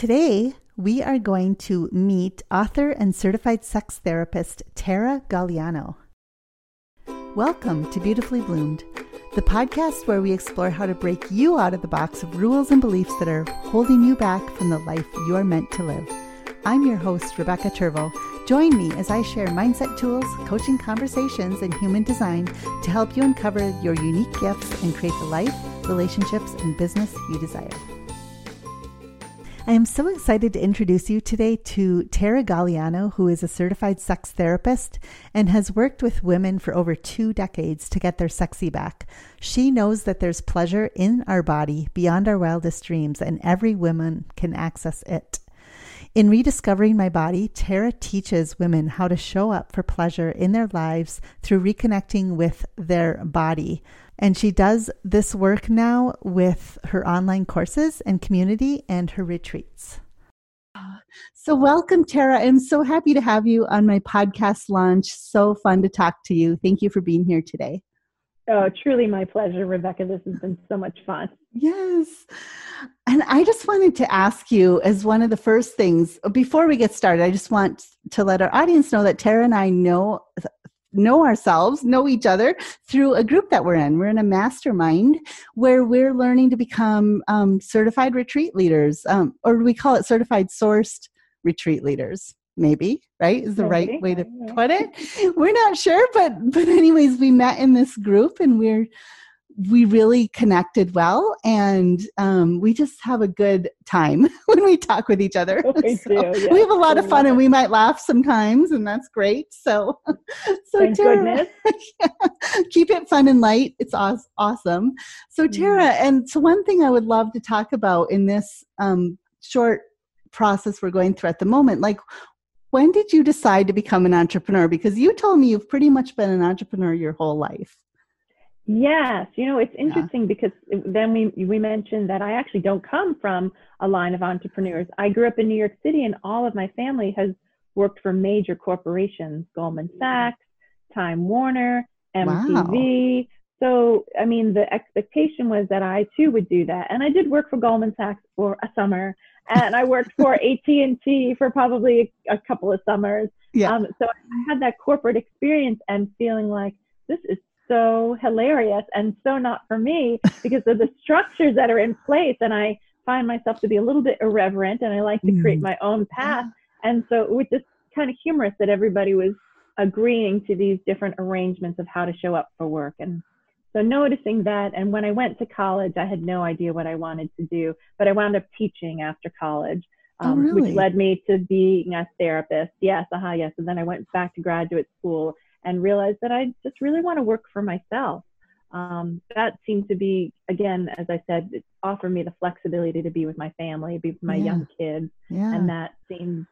Today, we are going to meet author and certified sex therapist Tara Galliano. Welcome to Beautifully Bloomed, the podcast where we explore how to break you out of the box of rules and beliefs that are holding you back from the life you are meant to live. I'm your host, Rebecca Turvo. Join me as I share mindset tools, coaching conversations, and human design to help you uncover your unique gifts and create the life, relationships, and business you desire. I am so excited to introduce you today to Tara Galliano, who is a certified sex therapist and has worked with women for over two decades to get their sexy back. She knows that there's pleasure in our body beyond our wildest dreams, and every woman can access it. In Rediscovering My Body, Tara teaches women how to show up for pleasure in their lives through reconnecting with their body. And she does this work now with her online courses and community and her retreats. So, welcome, Tara. I'm so happy to have you on my podcast launch. So fun to talk to you. Thank you for being here today. Oh, truly my pleasure, Rebecca. This has been so much fun. Yes. And I just wanted to ask you, as one of the first things, before we get started, I just want to let our audience know that Tara and I know know ourselves, know each other through a group that we're in. We're in a mastermind where we're learning to become um, certified retreat leaders, um, or we call it certified sourced retreat leaders maybe right is the maybe. right way to put it we're not sure but but anyways we met in this group and we're we really connected well and um, we just have a good time when we talk with each other we, so do, we have a lot of fun and we might laugh sometimes and that's great so so Thank Tara, yeah, keep it fun and light it's awesome so tara mm. and so one thing i would love to talk about in this um, short process we're going through at the moment like when did you decide to become an entrepreneur? Because you told me you've pretty much been an entrepreneur your whole life. Yes, you know it's interesting yeah. because then we we mentioned that I actually don't come from a line of entrepreneurs. I grew up in New York City, and all of my family has worked for major corporations: Goldman Sachs, Time Warner, MTV. Wow. So, I mean, the expectation was that I too would do that, and I did work for Goldman Sachs for a summer, and I worked for AT and T for probably a, a, couple of summers. Yeah. Um, so I had that corporate experience and feeling like this is so hilarious and so not for me because of the structures that are in place, and I find myself to be a little bit irreverent, and I like to create mm. my own path. And so it was just kind of humorous that everybody was agreeing to these different arrangements of how to show up for work and so noticing that, and when I went to college, I had no idea what I wanted to do, but I wound up teaching after college, oh, um, oh, really? which led me to being a therapist. Yes, aha, yes. And then I went back to graduate school and realized that I just really want to work for myself. Um, that seemed to be, again, as I said, it offered me the flexibility to be with my family, be with my yeah. young kids, yeah. and that seemed,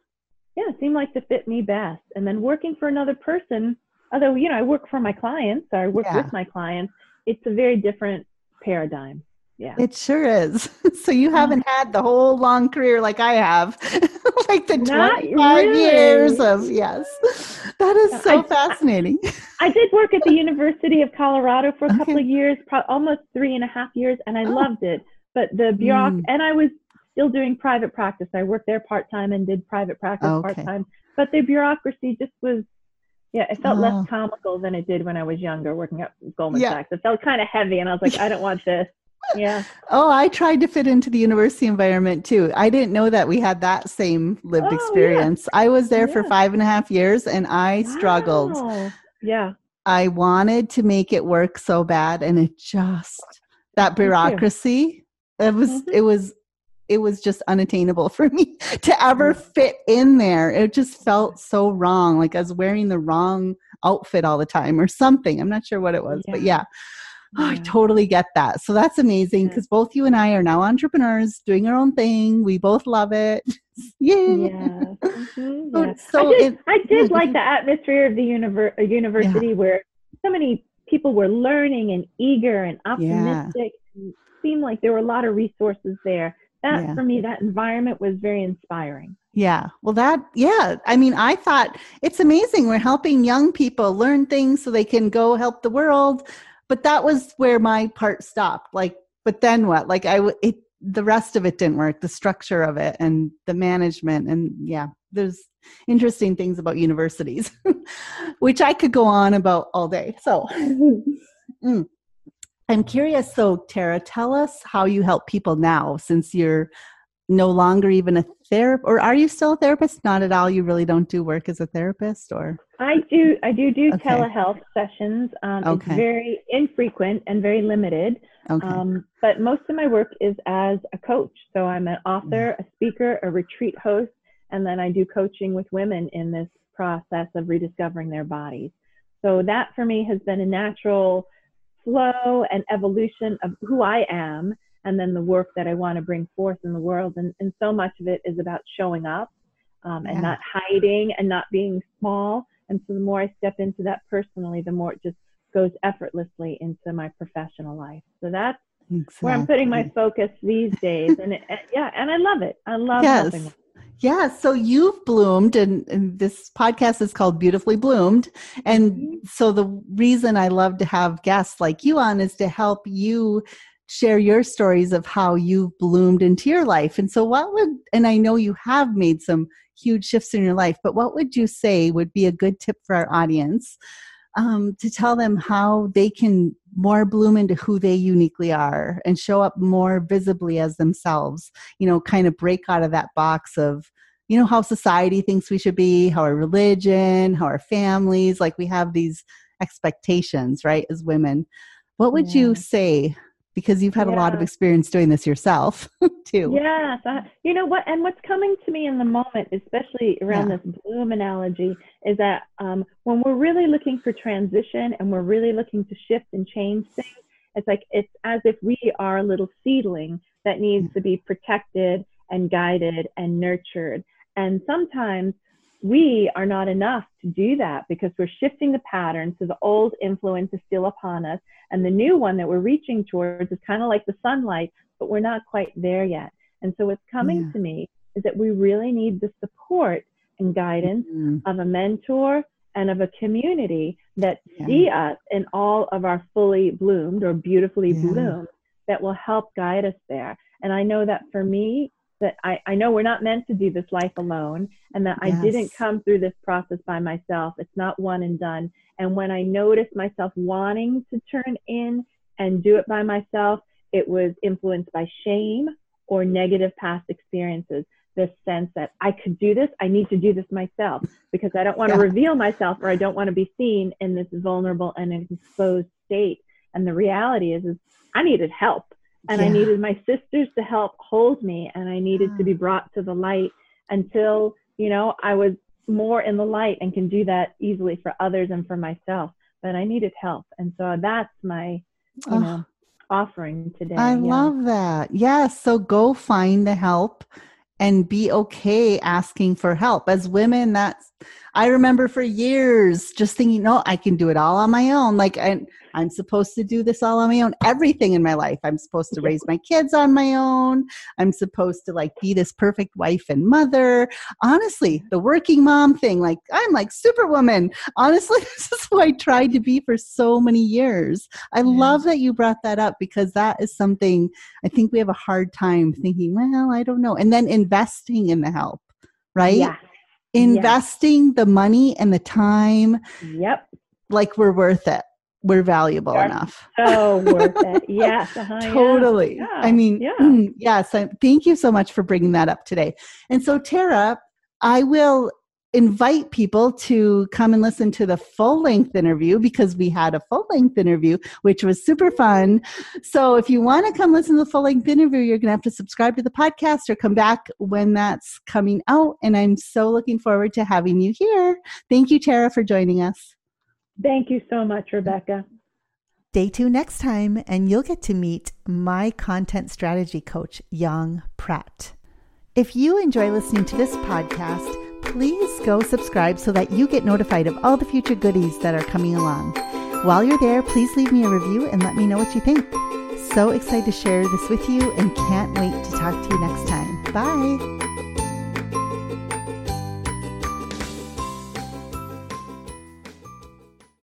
yeah, seemed like to fit me best. And then working for another person, although you know I work for my clients, or I work yeah. with my clients it's a very different paradigm. Yeah. It sure is. so you haven't had the whole long career like I have. like the Not 25 really. years of yes. That is so I, fascinating. I did work at the University of Colorado for a okay. couple of years, pro- almost three and a half years, and I oh. loved it. But the bureauc mm. and I was still doing private practice. I worked there part time and did private practice okay. part time. But the bureaucracy just was yeah, it felt oh. less comical than it did when I was younger working at Goldman yeah. Sachs. It felt kind of heavy, and I was like, I don't want this. Yeah. oh, I tried to fit into the university environment too. I didn't know that we had that same lived oh, experience. Yeah. I was there yeah. for five and a half years, and I wow. struggled. Yeah. I wanted to make it work so bad, and it just that bureaucracy. It was mm-hmm. it was it was just unattainable for me to ever mm. fit in there. It just felt so wrong, like I was wearing the wrong outfit all the time or something. I'm not sure what it was, yeah. but yeah. Oh, I totally get that. So that's amazing because both you and I are now entrepreneurs doing our own thing. We both love it. yeah. Mm-hmm. yeah. So, I did, it, I did like the atmosphere of the univer- university yeah. where so many people were learning and eager and optimistic. Yeah. seemed like there were a lot of resources there that yeah. for me that environment was very inspiring yeah well that yeah i mean i thought it's amazing we're helping young people learn things so they can go help the world but that was where my part stopped like but then what like i it the rest of it didn't work the structure of it and the management and yeah there's interesting things about universities which i could go on about all day so mm. i'm curious so tara tell us how you help people now since you're no longer even a therapist or are you still a therapist? Not at all? You really don't do work as a therapist or? I do i do do okay. telehealth sessions. Um, okay. it's very infrequent and very limited. Okay. Um, but most of my work is as a coach. So i'm an author a speaker a retreat host and then i do coaching with women in this process of rediscovering their bodies. So that for me has been a natural flow and evolution of who i am and then the work that I want to bring forth in the world. And, and so much of it is about showing up um, and yeah. not hiding and not being small. And so the more I step into that personally, the more it just goes effortlessly into my professional life. So that's exactly. where I'm putting my focus these days. and it, yeah, and I love it. I love yes. helping. Yeah, so you've bloomed, and, and, this podcast is called Beautifully Bloomed. And mm-hmm. so, the reason I love to have guests like you on is to help you share your stories of how you've bloomed into your life. And so, what would, and I know you have made some huge shifts in your life, but what would you say would be a good tip for our audience um, to tell them how they can more bloom into who they uniquely are and show up more visibly as themselves? You know, kind of break out of that box of, you know, how society thinks we should be, how our religion, how our families, like we have these expectations, right, as women. What would yeah. you say because you've had yeah. a lot of experience doing this yourself too. Yes, you know what, and what's coming to me in the moment, especially around yeah. this bloom analogy, is that um, when we're really looking for transition and we're really looking to shift and change things, it's like it's as if we are a little seedling that needs to be protected and guided and nurtured. And sometimes we are not enough to do that because we're shifting the pattern so the old influence is still upon us and the new one that we're reaching towards is kind of like the sunlight but we're not quite there yet and so what's coming yeah. to me is that we really need the support and guidance mm-hmm. of a mentor and of a community that yeah. see us in all of our fully bloomed or beautifully yeah. bloomed that will help guide us there and i know that for me that I, I know we're not meant to do this life alone and that yes. I didn't come through this process by myself. It's not one and done. And when I noticed myself wanting to turn in and do it by myself, it was influenced by shame or negative past experiences. This sense that I could do this, I need to do this myself because I don't want to reveal myself or I don't want to be seen in this vulnerable and exposed state. And the reality is, is I needed help and yeah. I needed my sisters to help hold me and I needed to be mm. brought to the light until, you know, I was more in the light and can do that easily for others and for myself. But I needed help. And so that's my, you oh, know, offering today. I yeah. love that. Yes. Yeah, so go find the help and be okay asking for help. As women, that's I remember for years just thinking, no, I can do it all on my own. Like I, I'm supposed to do this all on my own. Everything in my life, I'm supposed to raise my kids on my own. I'm supposed to like be this perfect wife and mother. Honestly, the working mom thing, like I'm like superwoman. Honestly, this is who I tried to be for so many years. I love that you brought that up because that is something I think we have a hard time thinking, well, I don't know. And then investing in the help, right? Yeah investing the money and the time yep like we're worth it we're valuable enough so worth it yes uh-huh, totally yeah. i mean yeah. Mm, yes I, thank you so much for bringing that up today and so tara i will invite people to come and listen to the full length interview because we had a full length interview, which was super fun. So if you want to come listen to the full length interview, you're going to have to subscribe to the podcast or come back when that's coming out. And I'm so looking forward to having you here. Thank you, Tara, for joining us. Thank you so much, Rebecca. Stay tuned next time, and you'll get to meet my content strategy coach, Yang Pratt. If you enjoy listening to this podcast, please go subscribe so that you get notified of all the future goodies that are coming along. While you're there, please leave me a review and let me know what you think. So excited to share this with you and can't wait to talk to you next time. Bye.